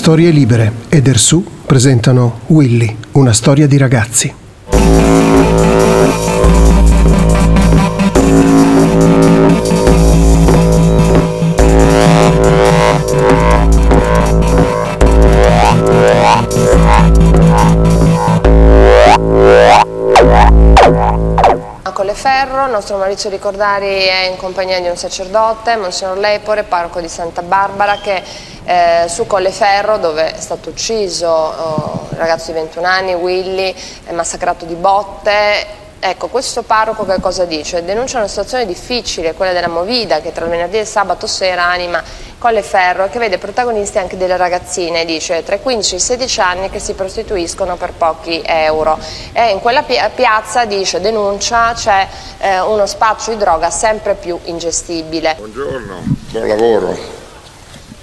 Storie Libere ed Ersu presentano Willy, una storia di ragazzi. Nostro Maurizio Ricordari è in compagnia di un sacerdote, Monsignor Lepore, parroco di Santa Barbara, che eh, su Colleferro, dove è stato ucciso oh, il ragazzo di 21 anni, Willy, massacrato di botte, Ecco, questo parroco che cosa dice? Denuncia una situazione difficile, quella della Movida, che tra il venerdì e il sabato sera anima Colleferro e che vede protagonisti anche delle ragazzine, dice, tra i 15 e i 16 anni che si prostituiscono per pochi euro. E in quella piazza, dice, denuncia, c'è eh, uno spaccio di droga sempre più ingestibile. Buongiorno, buon lavoro.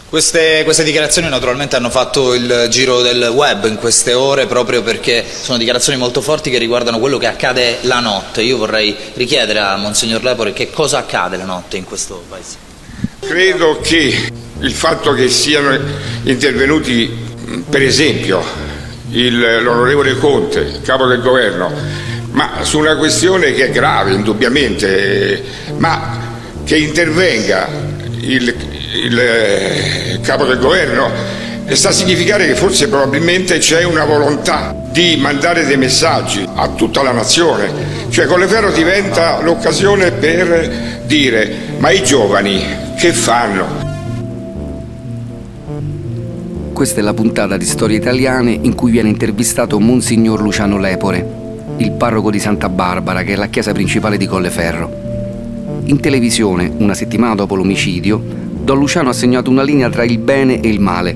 Queste, queste, dichiarazioni naturalmente hanno fatto il giro del web in queste ore proprio perché sono dichiarazioni molto forti che riguardano quello che accade la notte. Io vorrei richiedere a Monsignor Lepore che cosa accade la notte in questo paese. Credo che il fatto che siano intervenuti per esempio l'onorevole Conte, capo del governo, ma su una questione che è grave indubbiamente, ma che intervenga il il eh, capo del governo, sta a significare che forse probabilmente c'è una volontà di mandare dei messaggi a tutta la nazione, cioè Colleferro diventa l'occasione per dire ma i giovani che fanno? Questa è la puntata di Storie Italiane in cui viene intervistato Monsignor Luciano Lepore, il parroco di Santa Barbara, che è la chiesa principale di Colleferro. In televisione, una settimana dopo l'omicidio, Don Luciano ha segnato una linea tra il bene e il male,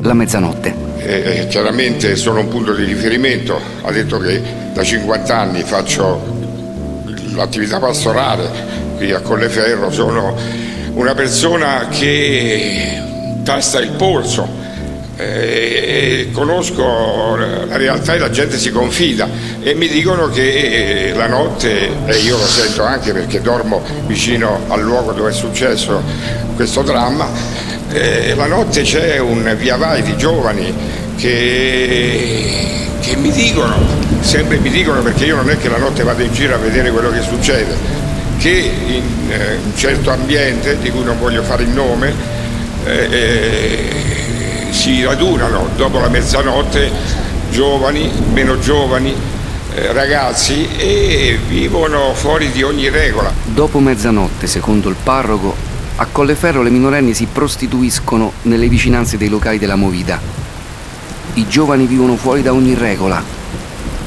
la mezzanotte. Eh, chiaramente sono un punto di riferimento, ha detto che da 50 anni faccio l'attività pastorale qui a Colleferro, sono una persona che tasta il polso, eh, conosco la realtà e la gente si confida e mi dicono che la notte, e io lo sento anche perché dormo vicino al luogo dove è successo questo dramma, eh, la notte c'è un via vai di giovani che, che mi dicono, sempre mi dicono perché io non è che la notte vado in giro a vedere quello che succede, che in eh, un certo ambiente, di cui non voglio fare il nome, eh, eh si radunano dopo la mezzanotte giovani, meno giovani, eh, ragazzi e vivono fuori di ogni regola. Dopo mezzanotte, secondo il parroco, a Colleferro le minorenni si prostituiscono nelle vicinanze dei locali della Movida. I giovani vivono fuori da ogni regola.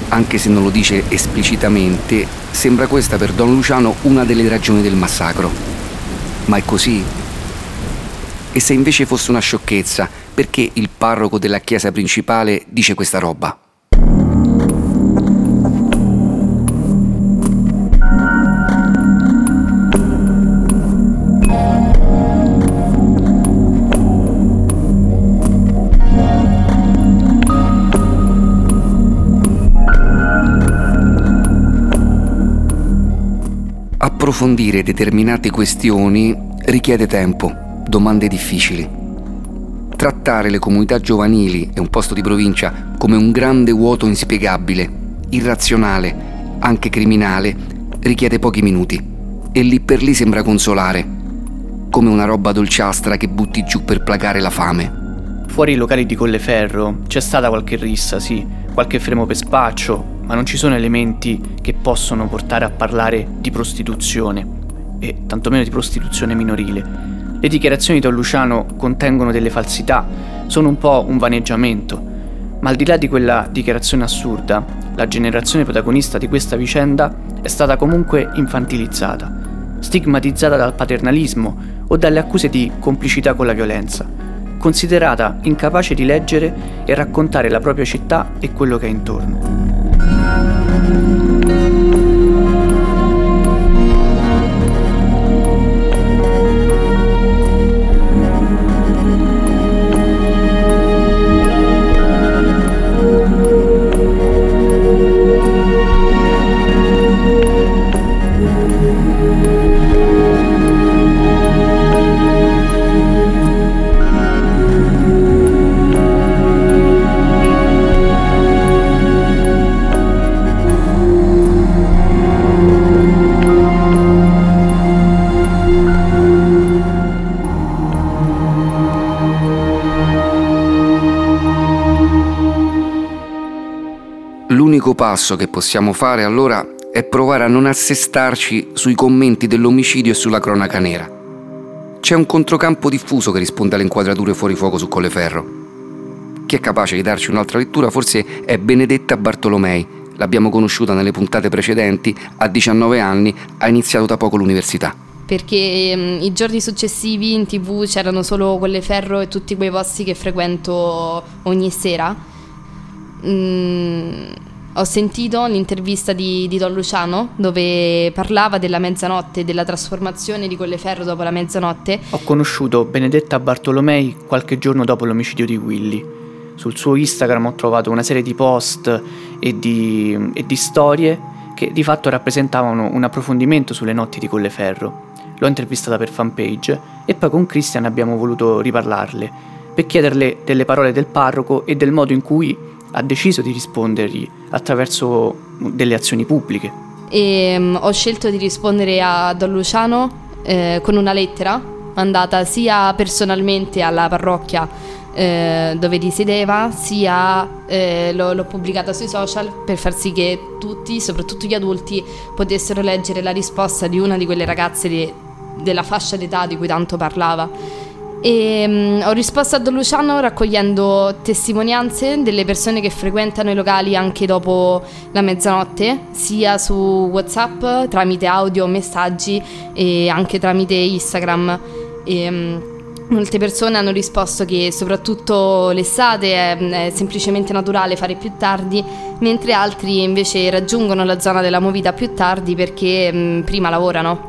Anche se non lo dice esplicitamente, sembra questa per Don Luciano una delle ragioni del massacro. Ma è così? E se invece fosse una sciocchezza, perché il parroco della chiesa principale dice questa roba? Approfondire determinate questioni richiede tempo, domande difficili. Trattare le comunità giovanili e un posto di provincia come un grande vuoto inspiegabile, irrazionale, anche criminale, richiede pochi minuti. E lì per lì sembra consolare, come una roba dolciastra che butti giù per placare la fame. Fuori i locali di Colleferro c'è stata qualche rissa, sì, qualche fremo per spaccio, ma non ci sono elementi che possono portare a parlare di prostituzione, e tantomeno di prostituzione minorile. Le dichiarazioni di Don Luciano contengono delle falsità, sono un po' un vaneggiamento, ma al di là di quella dichiarazione assurda, la generazione protagonista di questa vicenda è stata comunque infantilizzata, stigmatizzata dal paternalismo o dalle accuse di complicità con la violenza, considerata incapace di leggere e raccontare la propria città e quello che è intorno. Passo che possiamo fare allora è provare a non assestarci sui commenti dell'omicidio e sulla cronaca nera. C'è un controcampo diffuso che risponde alle inquadrature fuori fuoco su Colleferro. Chi è capace di darci un'altra lettura forse è Benedetta Bartolomei. L'abbiamo conosciuta nelle puntate precedenti, a 19 anni ha iniziato da poco l'università perché um, i giorni successivi in tv c'erano solo Colleferro e tutti quei posti che frequento ogni sera. Mm, ho sentito l'intervista di, di, Don Luciano dove parlava della mezzanotte, della trasformazione di Colleferro dopo la mezzanotte. Ho conosciuto Benedetta Bartolomei qualche giorno dopo l'omicidio di Willy. Sul suo Instagram ho trovato una serie di post e di, e di storie che di fatto rappresentavano un approfondimento sulle notti di Colleferro. L'ho intervistata per fanpage e poi con Christian abbiamo voluto riparlarle per chiederle delle parole del parroco e del modo in cui ha deciso di rispondergli attraverso delle azioni pubbliche. E, um, ho scelto di rispondere a Don Luciano eh, con una lettera mandata sia personalmente alla parrocchia eh, dove risiedeva, sia eh, l'ho, l'ho, pubblicata sui social per far sì che tutti, soprattutto gli adulti, potessero leggere la risposta di una di quelle ragazze di, della fascia d'età di cui tanto parlava. E, um, ho risposto a Don Luciano raccogliendo testimonianze delle persone che frequentano i locali anche dopo la mezzanotte, sia su WhatsApp tramite audio, messaggi e anche tramite Instagram. E, um, Molte persone hanno risposto che soprattutto l'estate è, è, semplicemente naturale fare più tardi, mentre altri invece raggiungono la zona della movita più tardi perché mh, prima lavorano.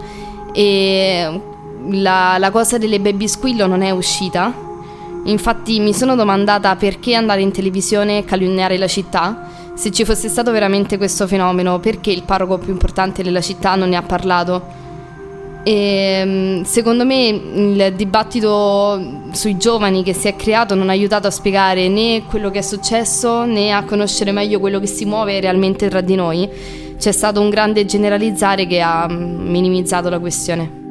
E la, la cosa delle baby squillo non è uscita. Infatti mi sono domandata perché andare in televisione e calunniare la città. Se ci fosse stato veramente questo fenomeno, perché il parroco più importante della città non ne ha parlato? E, mm, secondo me il dibattito sui giovani che si è creato non ha aiutato a spiegare né quello che è successo né a conoscere meglio quello che si muove realmente tra di noi. C'è stato un grande generalizzare che ha minimizzato la questione.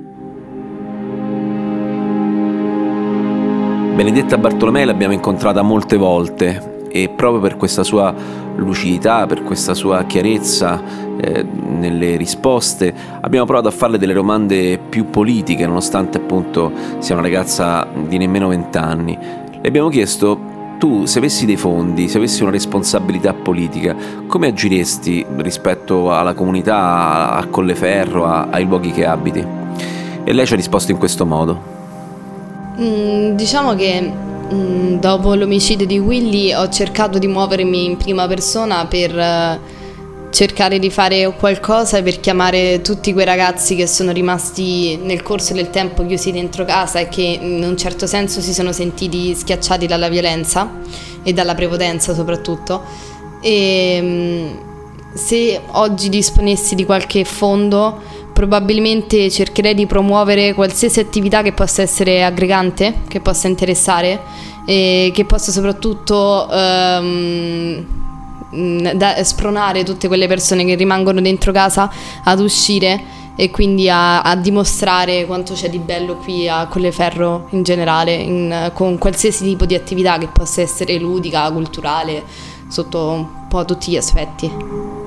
Benedetta Bartolomei l'abbiamo incontrata molte volte e proprio per questa sua lucidità, per questa sua chiarezza eh, nelle risposte, abbiamo provato a farle delle domande più politiche, nonostante appunto sia una ragazza di nemmeno vent'anni. Le abbiamo chiesto tu se avessi dei fondi, se avessi una responsabilità politica, come agiresti rispetto alla comunità, a Colleferro, a, ai luoghi che abiti? E lei ci ha risposto in questo modo. Mm, diciamo che Mm, dopo l'omicidio di Willy ho cercato di muovermi in prima persona per uh, cercare di fare qualcosa per chiamare tutti quei ragazzi che sono rimasti nel corso del tempo chiusi dentro casa e che in un certo senso si sono sentiti schiacciati dalla violenza e dalla prepotenza soprattutto. E, um, se oggi disponessi di qualche fondo probabilmente cercherei di promuovere qualsiasi attività che possa essere aggregante, che possa interessare e che possa soprattutto um, da, spronare tutte quelle persone che rimangono dentro casa ad uscire e quindi a, a dimostrare quanto c'è di bello qui a Colleferro in generale, in, con qualsiasi tipo di attività che possa essere ludica, culturale, sotto un po' tutti gli aspetti.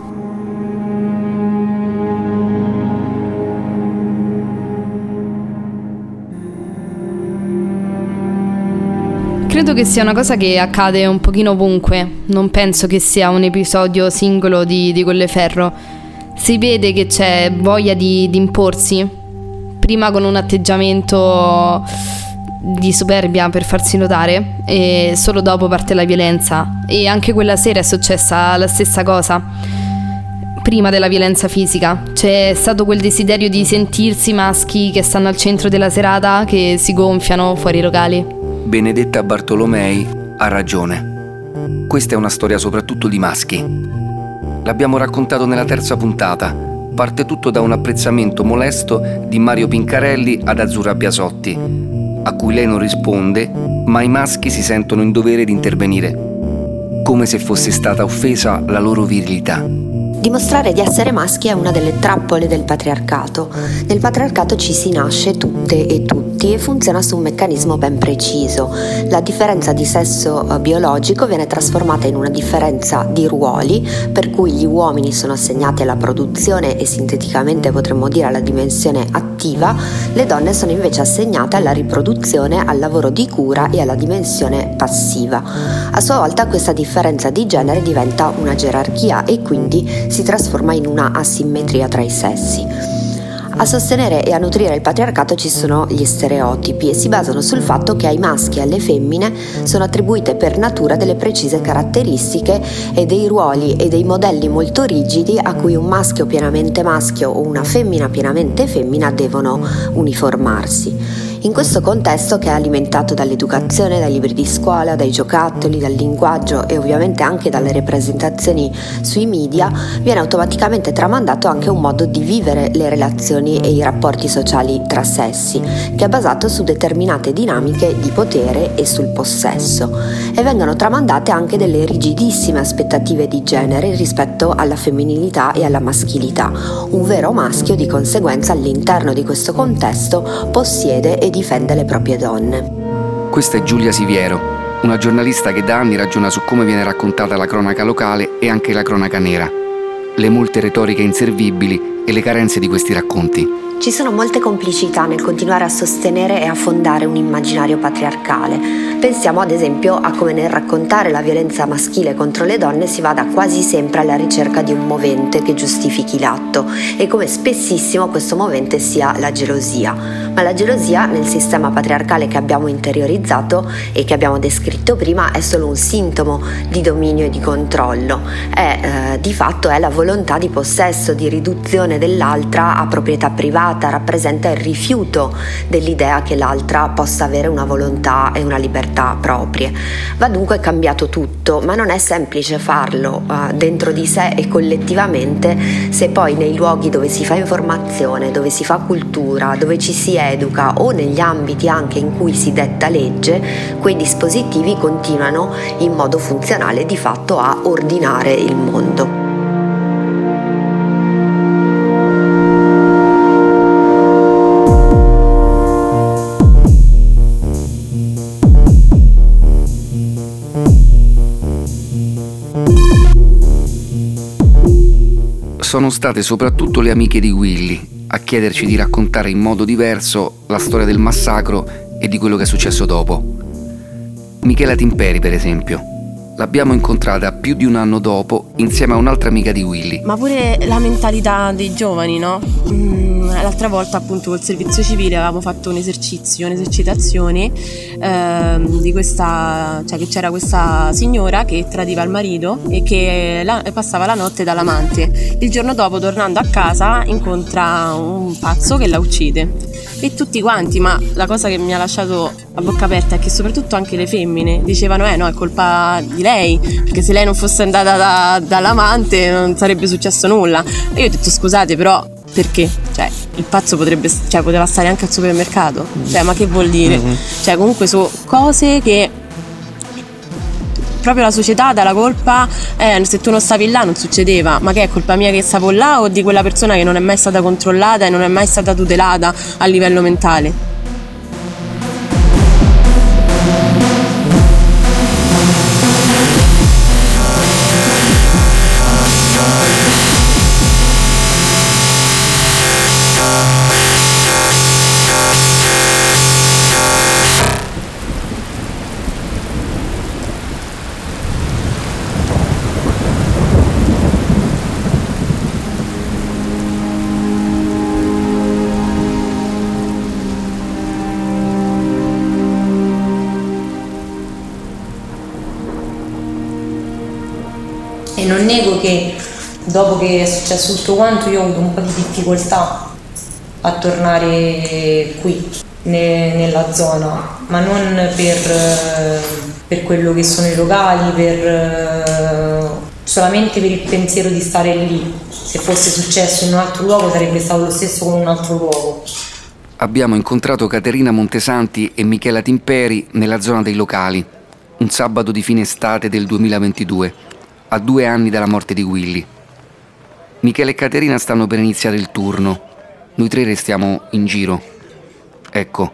Che sia una cosa che accade un pochino ovunque, non penso che sia un episodio singolo di, di Colleferro. Si vede che c'è voglia di, di imporsi, prima con un atteggiamento di superbia per farsi notare e solo dopo parte la violenza. E anche quella sera è successa la stessa cosa. Prima della violenza fisica. C'è stato quel desiderio di sentirsi maschi che stanno al centro della serata che si gonfiano fuori i locali Benedetta Bartolomei ha ragione. Questa è una storia soprattutto di maschi. L'abbiamo raccontato nella terza puntata. Parte tutto da un apprezzamento molesto di Mario Pincarelli ad Azzurra Biasotti, a cui lei non risponde, ma i maschi si sentono in dovere di intervenire, come se fosse stata offesa la loro virilità. Dimostrare di essere maschi è una delle trappole del patriarcato. Nel patriarcato ci si nasce tutti tutte e tutti e funziona su un meccanismo ben preciso. La differenza di sesso eh, biologico viene trasformata in una differenza di ruoli, per cui gli uomini sono assegnati alla produzione e sinteticamente potremmo dire alla dimensione attiva, le donne sono invece assegnate alla riproduzione, al lavoro di cura e alla dimensione passiva. A sua volta questa differenza di genere diventa una gerarchia e quindi si trasforma in una asimmetria tra i sessi. A sostenere e a nutrire il patriarcato ci sono gli stereotipi e si basano sul fatto che ai maschi e alle femmine sono attribuite per natura delle precise caratteristiche e dei ruoli e dei modelli molto rigidi a cui un maschio pienamente maschio o una femmina pienamente femmina devono uniformarsi. In questo contesto che è alimentato dall'educazione, dai libri di scuola, dai giocattoli, dal linguaggio e ovviamente anche dalle rappresentazioni sui media, viene automaticamente tramandato anche un modo di vivere le relazioni e i rapporti sociali tra sessi, che è basato su determinate dinamiche di potere e sul possesso. E vengono tramandate anche delle rigidissime aspettative di genere rispetto alla femminilità e alla maschilità. Un vero maschio di conseguenza all'interno di questo contesto possiede e difende le proprie donne. Questa è Giulia Siviero, una giornalista che da anni ragiona su come viene raccontata la cronaca locale e anche la cronaca nera, le molte retoriche inservibili e le carenze di questi racconti. Ci sono molte complicità nel continuare a sostenere e a fondare un immaginario patriarcale. Pensiamo ad esempio a come nel raccontare la violenza maschile contro le donne si vada quasi sempre alla ricerca di un movente che giustifichi l'atto e come spessissimo questo movente sia la gelosia. Ma la gelosia nel sistema patriarcale che abbiamo interiorizzato e che abbiamo descritto prima è solo un sintomo di dominio e di controllo. È, eh, di fatto è la volontà di possesso, di riduzione dell'altra a proprietà privata violata rappresenta il rifiuto dell'idea che l'altra possa avere una volontà e una libertà proprie. Va dunque cambiato tutto, ma non è semplice farlo uh, dentro di sé e collettivamente se poi nei luoghi dove si fa informazione, dove si fa cultura, dove ci si educa o negli ambiti anche in cui si detta legge, quei dispositivi continuano in modo funzionale di fatto a ordinare il mondo. Sono state soprattutto le amiche di Willy a chiederci di raccontare in modo diverso la storia del massacro e di quello che è successo dopo. Michela Timperi, per esempio. L'abbiamo incontrata più di un anno dopo insieme a un'altra amica di Willy. Ma pure la mentalità dei giovani, no? Mm l'altra volta appunto col servizio civile avevamo fatto un esercizio, un'esercitazione ehm, di questa, cioè che c'era questa signora che tradiva il marito e che la, passava la notte dall'amante. Il giorno dopo tornando a casa incontra un pazzo che la uccide. E tutti quanti, ma la cosa che mi ha lasciato a bocca aperta è che soprattutto anche le femmine dicevano eh no è colpa di lei, perché se lei non fosse andata da, dall'amante non sarebbe successo nulla. E io ho detto scusate però perché? Cioè, il pazzo potrebbe, cioè, poteva stare anche al supermercato. Cioè, ma che vuol dire? Mm-hmm. Cioè, comunque sono cose che proprio la società dà la colpa, eh, se tu non stavi là non succedeva, ma che è colpa mia che stavo là o di quella persona che non è mai stata controllata e non è mai stata tutelata a livello mentale? Dopo che è successo tutto quanto io ho avuto un po' di difficoltà a tornare qui ne, nella zona, ma non per, per, quello che sono i locali, per, solamente per il pensiero di stare lì. Se fosse successo in un altro luogo sarebbe stato lo stesso con un altro luogo. Abbiamo incontrato Caterina Montesanti e Michela Timperi nella zona dei locali, un sabato di fine estate del 2022 a due anni dalla morte di Willy. Michele e Caterina stanno per iniziare il turno. Noi tre restiamo in giro. Ecco,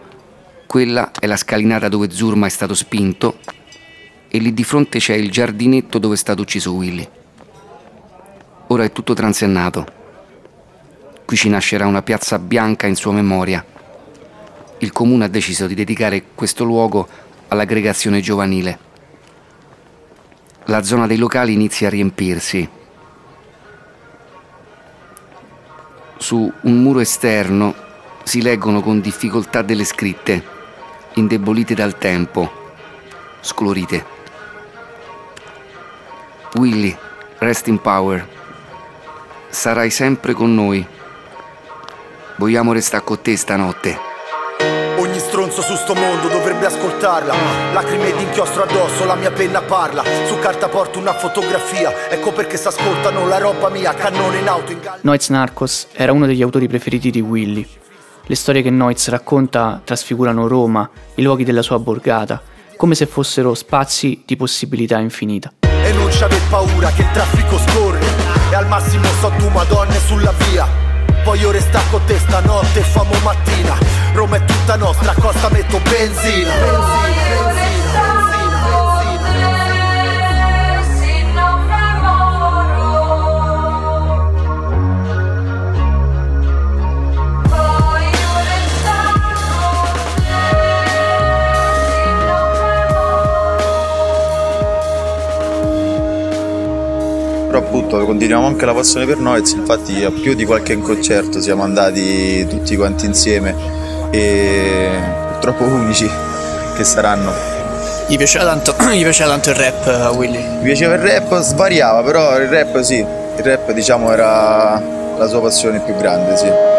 quella è la scalinata dove Zurma è stato spinto e lì di fronte c'è il giardinetto dove è stato ucciso Willy. Ora è tutto transennato. Qui ci nascerà una piazza bianca in sua memoria. Il comune ha deciso di dedicare questo luogo all'aggregazione giovanile. La zona dei locali inizia a riempirsi. Su un muro esterno si leggono con difficoltà delle scritte, indebolite dal tempo, scolorite. Willy, rest in power. Sarai sempre con noi. Vogliamo restare con te stanotte. Stronzo su sto mondo dovrebbe ascoltarla. Lacrime di inchiostro addosso, la mia penna parla. Su carta porto una fotografia. Ecco perché s'ascoltano la roba mia. Cannone in auto in galleria Noiz Narcos era uno degli autori preferiti di Willy. Le storie che Noiz racconta trasfigurano Roma, i luoghi della sua borgata, come se fossero spazi di possibilità infinita. E non c'ave paura che il traffico scorre. E al massimo so tu madonne sulla via. Voglio restare con te stanotte, famo mattina Roma è tutta nostra, costa metto benzina. Benzina, Però appunto continuiamo anche la passione per Noiz, infatti a più di qualche concerto siamo andati tutti quanti insieme e purtroppo unici che saranno. Gli piaceva tanto, gli piaceva tanto il rap a Willy? Mi piaceva il rap, svariava, però il rap sì, il rap diciamo era la sua passione più grande, sì.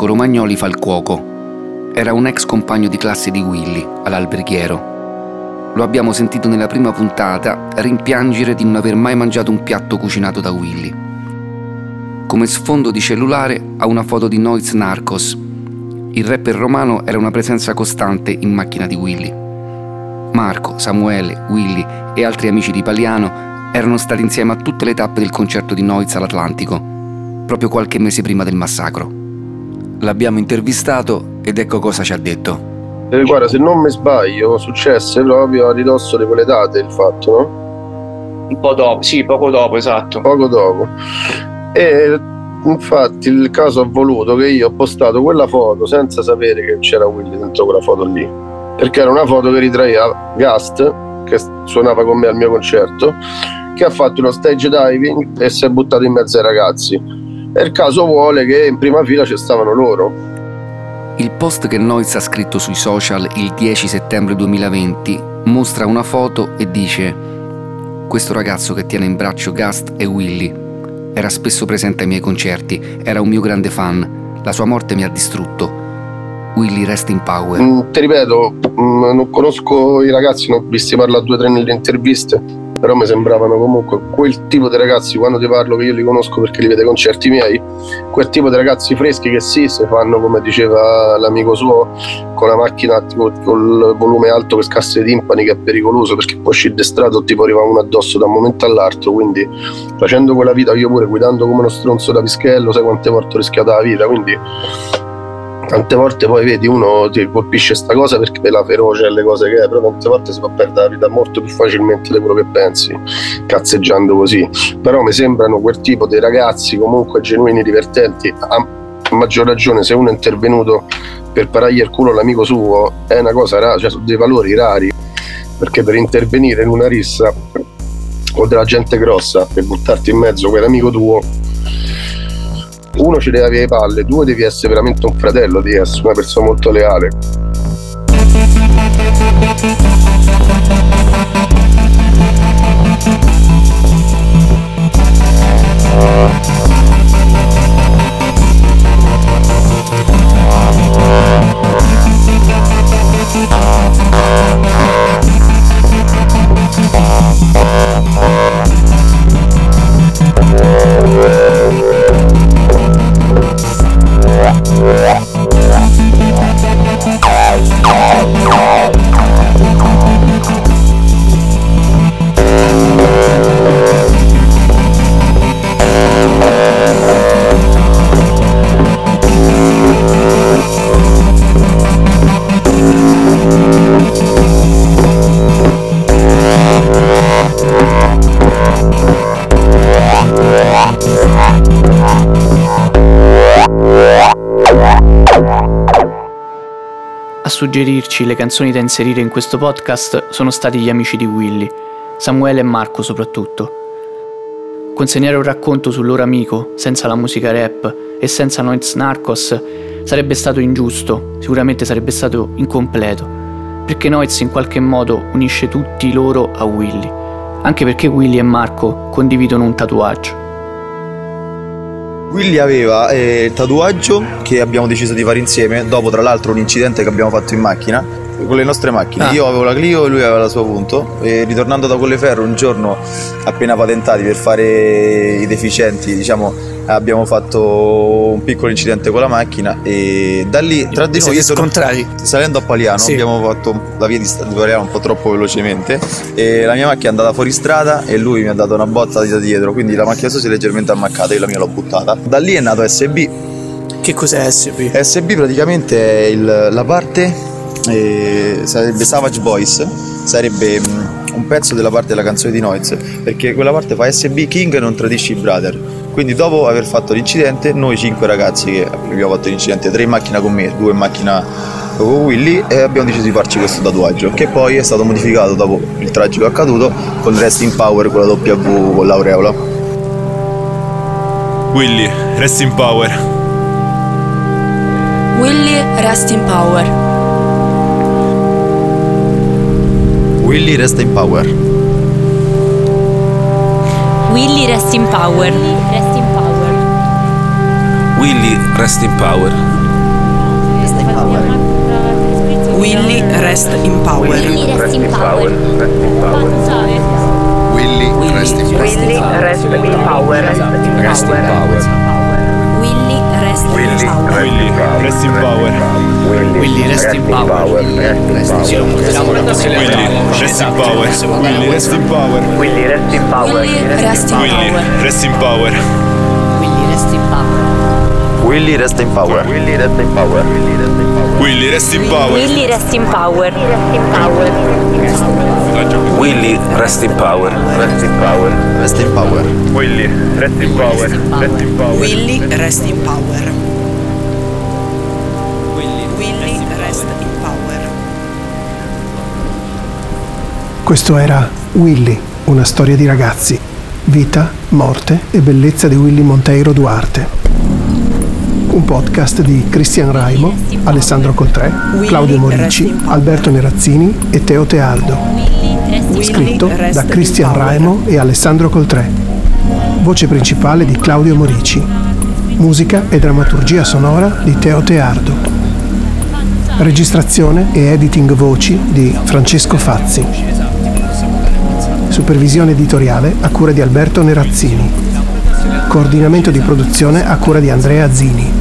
Marco Romagnoli fa il cuoco. Era un ex compagno di classe di Willy all'alberghiero. Lo abbiamo sentito nella prima puntata rimpiangere di non aver mai mangiato un piatto cucinato da Willy. Come sfondo di cellulare ha una foto di Noiz Narcos. Il rapper romano era una presenza costante in macchina di Willy. Marco, Samuele, Willy e altri amici di Paliano erano stati insieme a tutte le tappe del concerto di Noiz all'Atlantico, proprio qualche mese prima del massacro. L'abbiamo intervistato ed ecco cosa ci ha detto. Eh, guarda, se non mi sbaglio, successe proprio a ridosso di quelle date il fatto, no? Un po' dopo, sì, poco dopo, esatto. Poco dopo. E infatti il caso ha voluto che io ho postato quella foto senza sapere che c'era Willy dentro quella foto lì. Perché era una foto che ritraeva Gast, che suonava con me al mio concerto, che ha fatto uno stage diving e si è buttato in mezzo ai ragazzi. E il caso vuole che in prima fila ci stavano loro. Il post che Noiz ha scritto sui social il 10 settembre 2020 mostra una foto e dice Questo ragazzo che tiene in braccio Gast è Willy. Era spesso presente ai miei concerti, era un mio grande fan. La sua morte mi ha distrutto. Willy resta in power. Mm, ti ripeto, mm, non conosco i ragazzi, ne ho visti parlare due o tre nelle interviste però mi sembravano comunque quel tipo di ragazzi quando ti parlo che io li conosco perché li vedo ai concerti miei quel tipo di ragazzi freschi che sì se fanno come diceva l'amico suo con la macchina tipo, col volume alto che scassa i timpani che è pericoloso perché poi uscire destrato ti può arrivare uno addosso da un momento all'altro quindi facendo quella vita io pure guidando come uno stronzo da pischello sai quante volte ho rischiato la vita quindi tante volte poi vedi uno ti colpisce sta cosa perché per la ferocia e le cose che è però tante volte si può perdere la vita molto più facilmente di quello che pensi cazzeggiando così. Però mi sembrano quel tipo di ragazzi comunque genuini divertenti. A maggior ragione se uno è intervenuto per parargli il culo l'amico suo è una cosa rara cioè sono dei valori rari. Perché per intervenire in una rissa o della gente grossa per buttarti in mezzo quell'amico tuo uno ci deve avere le palle, due devi essere veramente un fratello, devi essere una persona molto leale. Suggerirci le canzoni da inserire in questo podcast sono stati gli amici di Willy, Samuele e Marco soprattutto. Consegnare un racconto sul loro amico senza la musica rap e senza Noiz Narcos sarebbe stato ingiusto, sicuramente sarebbe stato incompleto, perché Noiz in qualche modo unisce tutti loro a Willy, anche perché Willy e Marco condividono un tatuaggio. Willy aveva eh, il tatuaggio che abbiamo deciso di fare insieme, dopo tra l'altro un incidente che abbiamo fatto in macchina, con le nostre macchine. Ah. Io avevo la Clio e lui aveva la sua punto. E ritornando da Colleferro un giorno appena patentati per fare i deficienti, diciamo, abbiamo fatto un piccolo incidente con la macchina e da lì tra di noi scontrati? salendo a Paliano Sì. abbiamo fatto la via di, di Paliano un po' troppo velocemente e la mia macchina è andata fuori strada e lui mi ha dato una botta da dietro quindi la macchina sua si è leggermente ammaccata io la mia l'ho buttata da lì è nato SB che cos'è SB? SB praticamente è il- la parte eh, sarebbe Savage Boys sarebbe mm, un pezzo della parte della canzone di Noiz perché quella parte fa SB King non tradisci i brother quindi dopo aver fatto l'incidente noi cinque ragazzi che abbiamo fatto l'incidente tre in macchina con me due in macchina con Willy e abbiamo deciso di farci questo tatuaggio che poi è stato modificato dopo il tragico accaduto con Rest in Power con la W con l'aureola Willy, rest in power. Willy, rest in power. Willy Rest in Power Willy, rest in power. Rest in power. Willy, rest in power. Willy, rest in power. Willy, rest in power. Willy, rest in Willy, rest in power. Rest in power. Willy, rest in power. Willy, rest in power. Willy, rest in power. Sì, lo montiamo la Willy, rest in power. Willy, rest in power. Willy, rest in power. Willy, rest in Willy, power. Willy, rest in power. Willy Rest in Power Willy Rest in Power Willy, rest in power. Willy, rest in power. Willy, rest in power. Rest in Power Willy, rest in power. Rest in power. Willy, rest in power. Willy, rest in power. Questo era Willy, una storia di ragazzi, vita, morte e bellezza di Willy Monteiro Duarte. Un podcast di Cristian Raimo, Alessandro Coltré, Claudio Morici, Alberto Nerazzini e Teo Tealdo. Scritto da Cristian Raimo e Alessandro Coltré. Voce principale di Claudio Morici. Musica e drammaturgia sonora di Teo Teardo. Registrazione e editing voci di Francesco Fazzi. Supervisione editoriale a cura di Alberto Nerazzini. Coordinamento di produzione a cura di Andrea Zini.